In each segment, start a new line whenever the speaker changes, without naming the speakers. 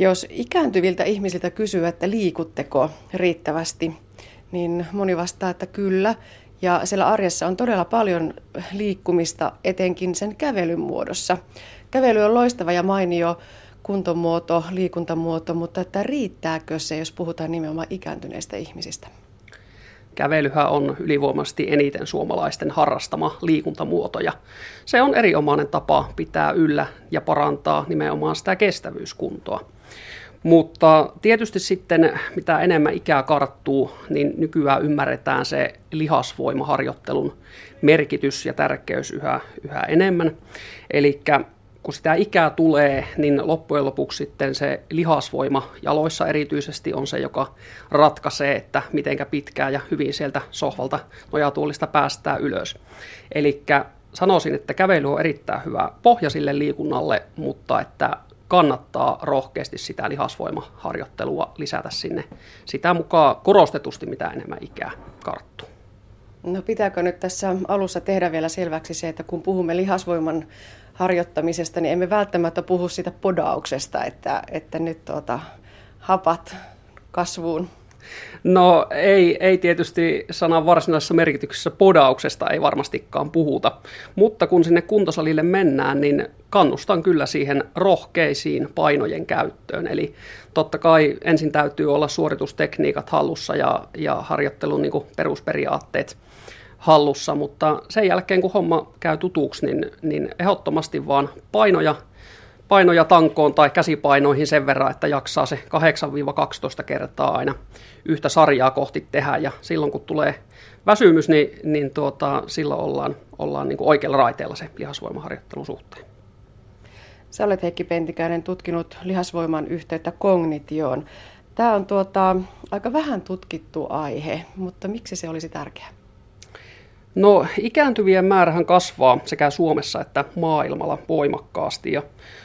Jos ikääntyviltä ihmisiltä kysyy, että liikutteko riittävästi, niin moni vastaa, että kyllä. Ja siellä arjessa on todella paljon liikkumista, etenkin sen kävelyn muodossa. Kävely on loistava ja mainio kuntomuoto, liikuntamuoto, mutta että riittääkö se, jos puhutaan nimenomaan ikääntyneistä ihmisistä?
Kävelyhän on ylivoimaisesti eniten suomalaisten harrastama liikuntamuoto ja se on erinomainen tapa pitää yllä ja parantaa nimenomaan sitä kestävyyskuntoa. Mutta tietysti sitten, mitä enemmän ikää karttuu, niin nykyään ymmärretään se lihasvoimaharjoittelun merkitys ja tärkeys yhä, yhä enemmän. Eli kun sitä ikää tulee, niin loppujen lopuksi sitten se lihasvoima jaloissa erityisesti on se, joka ratkaisee, että mitenkä pitkään ja hyvin sieltä sohvalta nojatuolista päästään ylös. Eli sanoisin, että kävely on erittäin hyvä pohja sille liikunnalle, mutta että kannattaa rohkeasti sitä lihasvoimaharjoittelua lisätä sinne sitä mukaan korostetusti, mitä enemmän ikää karttuu.
No pitääkö nyt tässä alussa tehdä vielä selväksi se, että kun puhumme lihasvoiman harjoittamisesta, niin emme välttämättä puhu siitä podauksesta, että, että nyt tuota, hapat kasvuun.
No ei, ei tietysti sanan varsinaisessa merkityksessä podauksesta ei varmastikaan puhuta, mutta kun sinne kuntosalille mennään, niin kannustan kyllä siihen rohkeisiin painojen käyttöön. Eli totta kai ensin täytyy olla suoritustekniikat hallussa ja, ja harjoittelun niin perusperiaatteet hallussa, mutta sen jälkeen kun homma käy tutuksi, niin, niin ehdottomasti vaan painoja, painoja tankoon tai käsipainoihin sen verran, että jaksaa se 8-12 kertaa aina yhtä sarjaa kohti tehdä ja silloin kun tulee väsymys, niin, niin tuota, silloin ollaan, ollaan niin kuin oikealla raiteella se lihasvoimaharjoittelun suhteen.
Sä olet Heikki Pentikäinen tutkinut lihasvoiman yhteyttä kognitioon. Tämä on tuota, aika vähän tutkittu aihe, mutta miksi se olisi tärkeää?
No ikääntyvien määrähän kasvaa sekä Suomessa että maailmalla voimakkaasti ja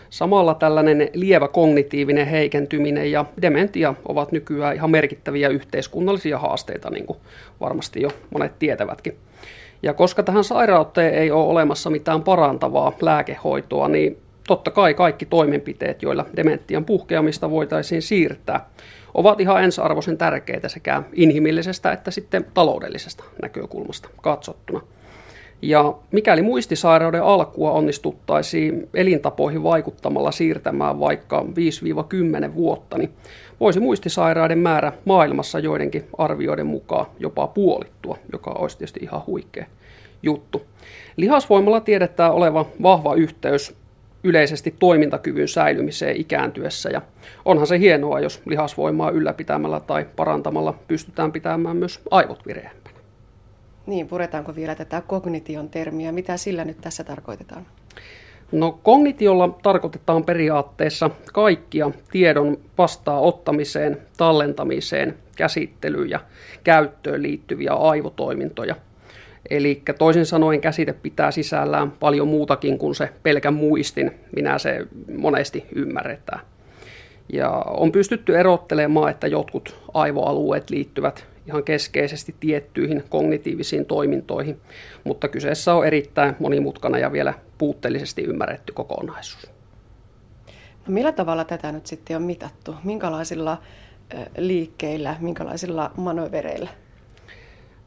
samalla tällainen lievä kognitiivinen heikentyminen ja dementia ovat nykyään ihan merkittäviä yhteiskunnallisia haasteita, niin kuin varmasti jo monet tietävätkin. Ja koska tähän sairauteen ei ole olemassa mitään parantavaa lääkehoitoa, niin totta kai kaikki toimenpiteet, joilla dementian puhkeamista voitaisiin siirtää, ovat ihan ensiarvoisen tärkeitä sekä inhimillisestä että sitten taloudellisesta näkökulmasta katsottuna. Ja mikäli muistisairauden alkua onnistuttaisiin elintapoihin vaikuttamalla siirtämään vaikka 5-10 vuotta, niin voisi muistisairaiden määrä maailmassa joidenkin arvioiden mukaan jopa puolittua, joka olisi tietysti ihan huikea juttu. Lihasvoimalla tiedetään oleva vahva yhteys yleisesti toimintakyvyn säilymiseen ikääntyessä. Ja onhan se hienoa, jos lihasvoimaa ylläpitämällä tai parantamalla pystytään pitämään myös aivot vireämpänä.
Niin, puretaanko vielä tätä kognition termiä? Mitä sillä nyt tässä tarkoitetaan?
No kognitiolla tarkoitetaan periaatteessa kaikkia tiedon vastaanottamiseen, tallentamiseen, käsittelyyn ja käyttöön liittyviä aivotoimintoja – Eli toisin sanoen käsite pitää sisällään paljon muutakin kuin se pelkän muistin, minä se monesti ymmärretään. Ja on pystytty erottelemaan, että jotkut aivoalueet liittyvät ihan keskeisesti tiettyihin kognitiivisiin toimintoihin, mutta kyseessä on erittäin monimutkainen ja vielä puutteellisesti ymmärretty kokonaisuus.
No millä tavalla tätä nyt sitten on mitattu? Minkälaisilla liikkeillä, minkälaisilla manövereillä?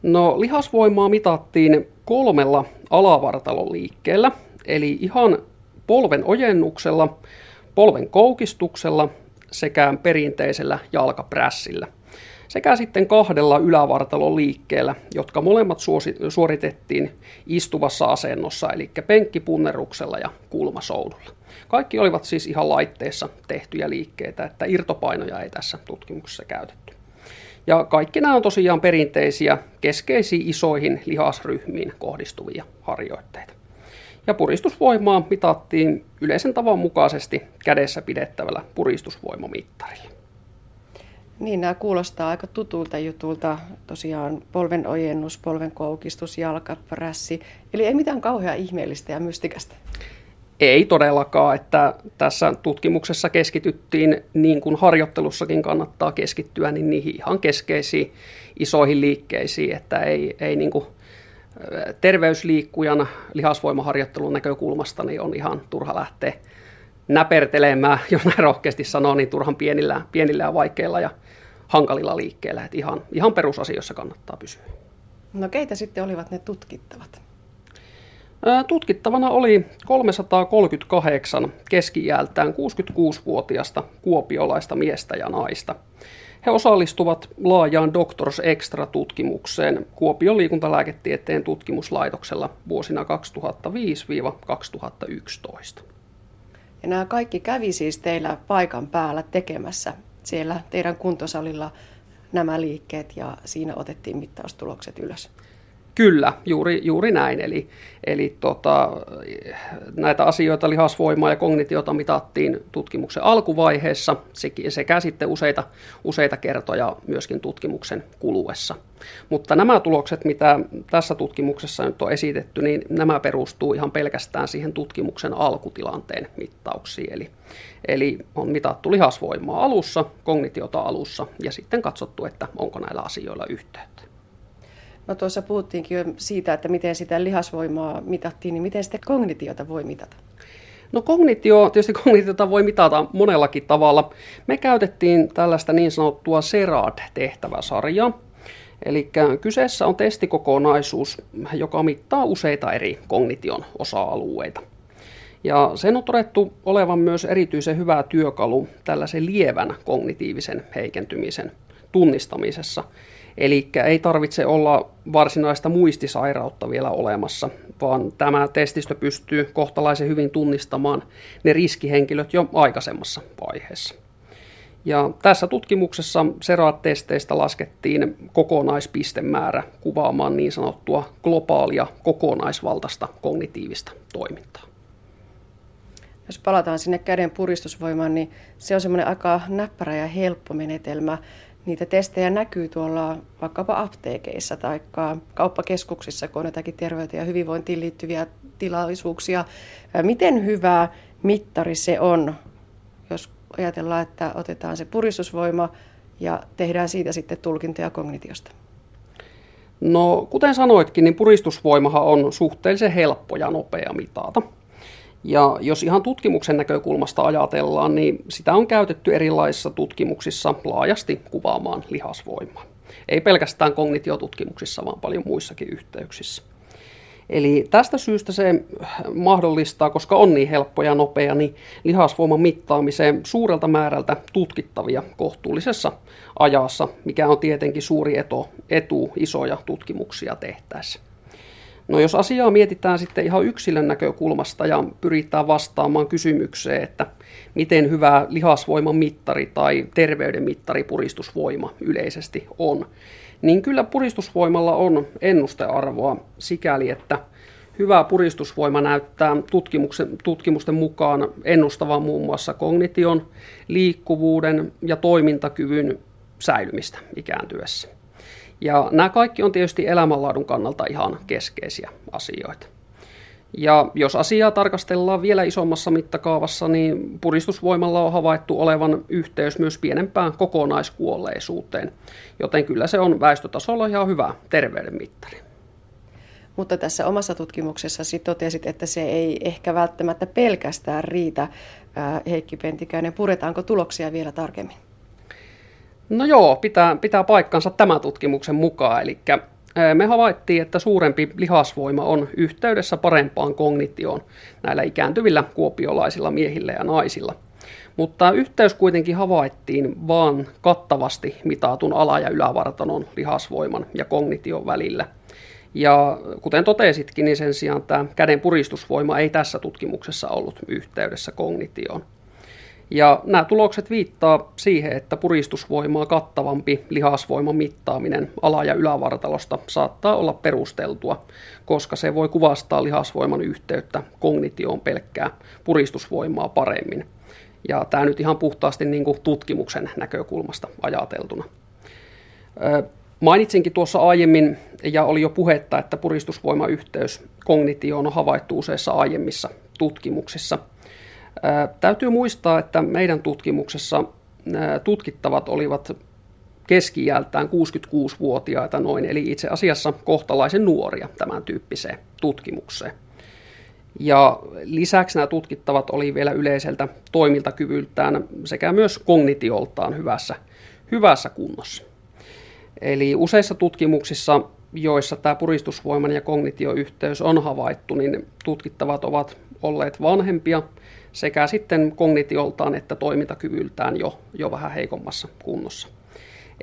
No lihasvoimaa mitattiin kolmella alavartalon liikkeellä, eli ihan polven ojennuksella, polven koukistuksella sekä perinteisellä jalkaprässillä. Sekä sitten kahdella ylävartalon liikkeellä, jotka molemmat suoritettiin istuvassa asennossa, eli penkkipunneruksella ja kulmasoudulla. Kaikki olivat siis ihan laitteessa tehtyjä liikkeitä, että irtopainoja ei tässä tutkimuksessa käytetty. Ja kaikki nämä on tosiaan perinteisiä keskeisiin isoihin lihasryhmiin kohdistuvia harjoitteita. Ja puristusvoimaa mitattiin yleisen tavan mukaisesti kädessä pidettävällä puristusvoimamittarilla.
Niin, nämä kuulostaa aika tutulta jutulta. Tosiaan polven ojennus, polven koukistus, jalkaprässi. Eli ei mitään kauhean ihmeellistä ja mystikästä.
Ei todellakaan, että tässä tutkimuksessa keskityttiin, niin kuin harjoittelussakin kannattaa keskittyä, niin niihin ihan keskeisiin isoihin liikkeisiin, että ei, ei niin kuin terveysliikkujan lihasvoimaharjoittelun näkökulmasta niin on ihan turha lähteä näpertelemään, jos näin rohkeasti sanoo, niin turhan pienillä, pienillä ja vaikeilla ja hankalilla liikkeillä. Että ihan, ihan perusasioissa kannattaa pysyä.
No keitä sitten olivat ne tutkittavat?
Tutkittavana oli 338 keski-iältään 66-vuotiasta kuopiolaista miestä ja naista. He osallistuvat laajaan Doctors Extra-tutkimukseen Kuopion liikuntalääketieteen tutkimuslaitoksella vuosina 2005-2011.
Ja nämä kaikki kävi siis teillä paikan päällä tekemässä siellä teidän kuntosalilla nämä liikkeet ja siinä otettiin mittaustulokset ylös.
Kyllä, juuri, juuri näin. Eli, eli tota, näitä asioita, lihasvoimaa ja kognitiota mitattiin tutkimuksen alkuvaiheessa sekä sitten useita, useita kertoja myöskin tutkimuksen kuluessa. Mutta nämä tulokset, mitä tässä tutkimuksessa nyt on esitetty, niin nämä perustuu ihan pelkästään siihen tutkimuksen alkutilanteen mittauksiin. Eli, eli on mitattu lihasvoimaa alussa, kognitiota alussa ja sitten katsottu, että onko näillä asioilla yhteyttä.
No tuossa puhuttiinkin jo siitä, että miten sitä lihasvoimaa mitattiin, niin miten sitten kognitiota voi mitata?
No kognitio, tietysti kognitiota voi mitata monellakin tavalla. Me käytettiin tällaista niin sanottua SERAD-tehtäväsarjaa. Eli kyseessä on testikokonaisuus, joka mittaa useita eri kognition osa-alueita. Ja sen on todettu olevan myös erityisen hyvä työkalu tällaisen lievän kognitiivisen heikentymisen tunnistamisessa. Eli ei tarvitse olla varsinaista muistisairautta vielä olemassa, vaan tämä testistö pystyy kohtalaisen hyvin tunnistamaan ne riskihenkilöt jo aikaisemmassa vaiheessa. Ja tässä tutkimuksessa SERAT-testeistä laskettiin kokonaispistemäärä kuvaamaan niin sanottua globaalia kokonaisvaltaista kognitiivista toimintaa.
Jos palataan sinne käden puristusvoimaan, niin se on semmoinen aika näppärä ja helppo menetelmä niitä testejä näkyy tuolla vaikkapa apteekeissa tai kauppakeskuksissa, kun on jotakin terveyteen ja hyvinvointiin liittyviä tilaisuuksia. Miten hyvä mittari se on, jos ajatellaan, että otetaan se puristusvoima ja tehdään siitä sitten tulkintoja kognitiosta?
No, kuten sanoitkin, niin puristusvoimahan on suhteellisen helppo ja nopea mitata. Ja jos ihan tutkimuksen näkökulmasta ajatellaan, niin sitä on käytetty erilaisissa tutkimuksissa laajasti kuvaamaan lihasvoimaa. Ei pelkästään kognitiotutkimuksissa, vaan paljon muissakin yhteyksissä. Eli tästä syystä se mahdollistaa, koska on niin helppo ja nopea, niin lihasvoiman mittaamiseen suurelta määrältä tutkittavia kohtuullisessa ajassa, mikä on tietenkin suuri etu, etu isoja tutkimuksia tehtäessä. No jos asiaa mietitään sitten ihan yksilön näkökulmasta ja pyritään vastaamaan kysymykseen, että miten hyvä lihasvoiman mittari tai terveyden mittari puristusvoima yleisesti on, niin kyllä puristusvoimalla on ennustearvoa sikäli, että hyvä puristusvoima näyttää tutkimusten mukaan ennustavan muun muassa kognition, liikkuvuuden ja toimintakyvyn säilymistä ikääntyessä. Ja nämä kaikki on tietysti elämänlaadun kannalta ihan keskeisiä asioita. Ja jos asiaa tarkastellaan vielä isommassa mittakaavassa, niin puristusvoimalla on havaittu olevan yhteys myös pienempään kokonaiskuolleisuuteen, joten kyllä se on väestötasolla ihan hyvä terveydenmittari.
Mutta tässä omassa tutkimuksessasi totesit, että se ei ehkä välttämättä pelkästään riitä. Heikki Pentikäinen, puretaanko tuloksia vielä tarkemmin?
No joo, pitää, pitää paikkansa tämän tutkimuksen mukaan. Eli me havaittiin, että suurempi lihasvoima on yhteydessä parempaan kognitioon näillä ikääntyvillä kuopiolaisilla miehillä ja naisilla. Mutta yhteys kuitenkin havaittiin vaan kattavasti mitatun ala- ja ylävartanon lihasvoiman ja kognition välillä. Ja kuten totesitkin, niin sen sijaan tämä käden puristusvoima ei tässä tutkimuksessa ollut yhteydessä kognitioon. Ja nämä tulokset viittaa siihen, että puristusvoimaa kattavampi lihasvoiman mittaaminen ala- ja ylävartalosta saattaa olla perusteltua, koska se voi kuvastaa lihasvoiman yhteyttä kognitioon pelkkää puristusvoimaa paremmin. Ja tämä nyt ihan puhtaasti niin kuin tutkimuksen näkökulmasta ajateltuna. Mainitsinkin tuossa aiemmin, ja oli jo puhetta, että puristusvoimayhteys kognitioon on havaittu useissa aiemmissa tutkimuksissa – Täytyy muistaa, että meidän tutkimuksessa tutkittavat olivat keski-iältään 66-vuotiaita noin, eli itse asiassa kohtalaisen nuoria tämän tyyppiseen tutkimukseen. Ja lisäksi nämä tutkittavat oli vielä yleiseltä toimintakyvyltään sekä myös kognitioltaan hyvässä, hyvässä kunnossa. Eli useissa tutkimuksissa, joissa tämä puristusvoiman ja kognitioyhteys on havaittu, niin tutkittavat ovat olleet vanhempia sekä sitten kognitioltaan että toimintakyvyltään jo, jo vähän heikommassa kunnossa.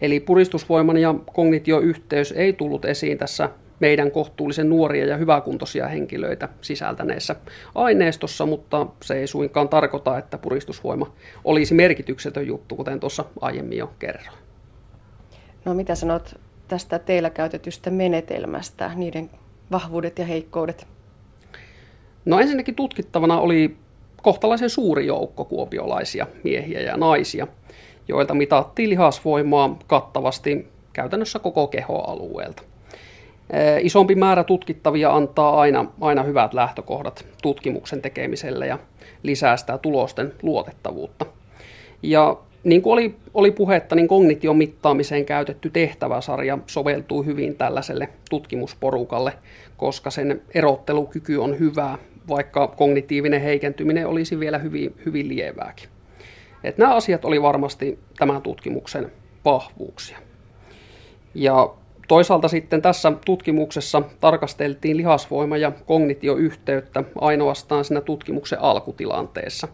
Eli puristusvoiman ja kognitioyhteys ei tullut esiin tässä meidän kohtuullisen nuoria ja hyväkuntoisia henkilöitä sisältäneessä aineistossa, mutta se ei suinkaan tarkoita, että puristusvoima olisi merkityksetön juttu, kuten tuossa aiemmin jo kerroin.
No mitä sanot tästä teillä käytetystä menetelmästä, niiden vahvuudet ja heikkoudet?
No ensinnäkin tutkittavana oli kohtalaisen suuri joukko kuopiolaisia miehiä ja naisia, joilta mitattiin lihasvoimaa kattavasti käytännössä koko kehoalueelta. Isompi määrä tutkittavia antaa aina, aina hyvät lähtökohdat tutkimuksen tekemiselle ja lisää sitä tulosten luotettavuutta. Ja niin kuin oli, oli puhetta, niin kognition mittaamiseen käytetty tehtäväsarja soveltuu hyvin tällaiselle tutkimusporukalle, koska sen erottelukyky on hyvä, vaikka kognitiivinen heikentyminen olisi vielä hyvin, hyvin lievääkin. Et nämä asiat oli varmasti tämän tutkimuksen vahvuuksia. Ja toisaalta sitten tässä tutkimuksessa tarkasteltiin lihasvoima- ja kognitioyhteyttä ainoastaan siinä tutkimuksen alkutilanteessa.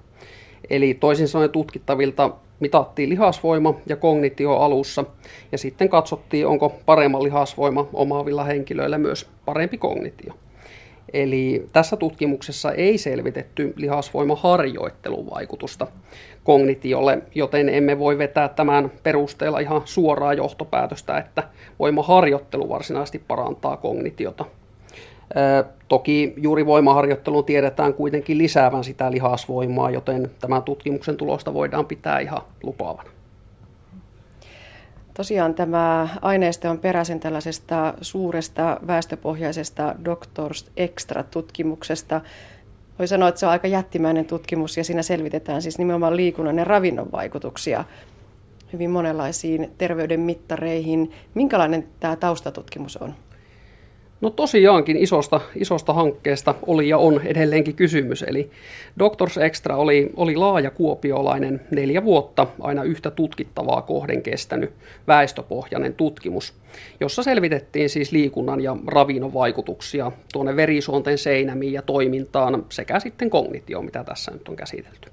Eli toisin sanoen tutkittavilta mitattiin lihasvoima ja kognitio alussa ja sitten katsottiin, onko paremman lihasvoima omaavilla henkilöillä myös parempi kognitio. Eli tässä tutkimuksessa ei selvitetty lihasvoimaharjoittelun vaikutusta kognitiolle, joten emme voi vetää tämän perusteella ihan suoraa johtopäätöstä, että voimaharjoittelu varsinaisesti parantaa kognitiota. Toki juuri voimaharjoittelun tiedetään kuitenkin lisäävän sitä lihasvoimaa, joten tämän tutkimuksen tulosta voidaan pitää ihan lupaavana.
Tosiaan tämä aineisto on peräisin tällaisesta suuresta väestöpohjaisesta Doctors Extra-tutkimuksesta. Voi sanoa, että se on aika jättimäinen tutkimus ja siinä selvitetään siis nimenomaan liikunnan ja ravinnon vaikutuksia hyvin monenlaisiin terveyden mittareihin. Minkälainen tämä taustatutkimus on?
No tosiaankin isosta, isosta hankkeesta oli ja on edelleenkin kysymys. Eli Doctors Extra oli, oli laaja kuopiolainen neljä vuotta aina yhtä tutkittavaa kohden kestänyt väestöpohjainen tutkimus, jossa selvitettiin siis liikunnan ja ravinnon vaikutuksia tuonne verisuonten seinämiin ja toimintaan sekä sitten kognitioon, mitä tässä nyt on käsitelty.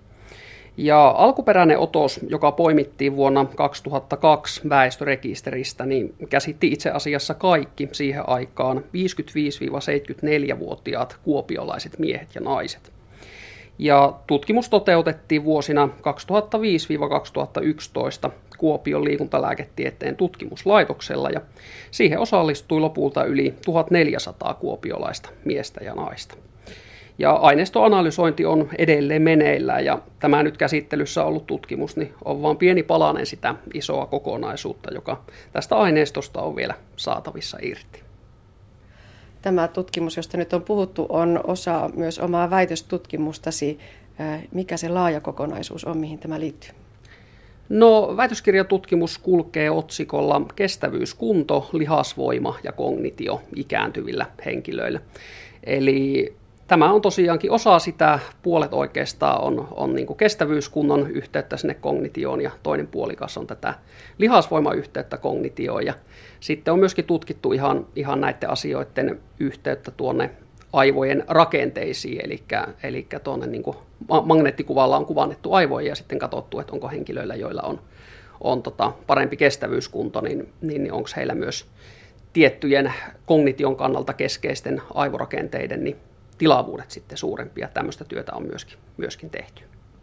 Ja alkuperäinen otos, joka poimittiin vuonna 2002 väestörekisteristä, niin käsitti itse asiassa kaikki siihen aikaan 55-74-vuotiaat kuopiolaiset miehet ja naiset. Ja tutkimus toteutettiin vuosina 2005-2011 Kuopion liikuntalääketieteen tutkimuslaitoksella ja siihen osallistui lopulta yli 1400 kuopiolaista miestä ja naista. Ja aineistoanalysointi on edelleen meneillään ja tämä nyt käsittelyssä ollut tutkimus niin on vain pieni palanen sitä isoa kokonaisuutta, joka tästä aineistosta on vielä saatavissa irti.
Tämä tutkimus, josta nyt on puhuttu, on osa myös omaa väitöstutkimustasi. Mikä se laaja kokonaisuus on, mihin tämä liittyy?
No, väitöskirjatutkimus kulkee otsikolla kestävyyskunto, lihasvoima ja kognitio ikääntyvillä henkilöillä. Eli tämä on tosiaankin osa sitä, puolet oikeastaan on, on niin kuin kestävyyskunnon yhteyttä sinne kognitioon ja toinen puolikas on tätä lihasvoimayhteyttä kognitioon. Ja sitten on myöskin tutkittu ihan, ihan näiden asioiden yhteyttä tuonne aivojen rakenteisiin, eli, eli tuonne niin kuin magneettikuvalla on kuvannettu aivoja ja sitten katsottu, että onko henkilöillä, joilla on, on tota parempi kestävyyskunto, niin, niin, niin onko heillä myös tiettyjen kognition kannalta keskeisten aivorakenteiden niin tilavuudet sitten suurempia. Tämmöistä työtä on myöskin, myöskin tehty.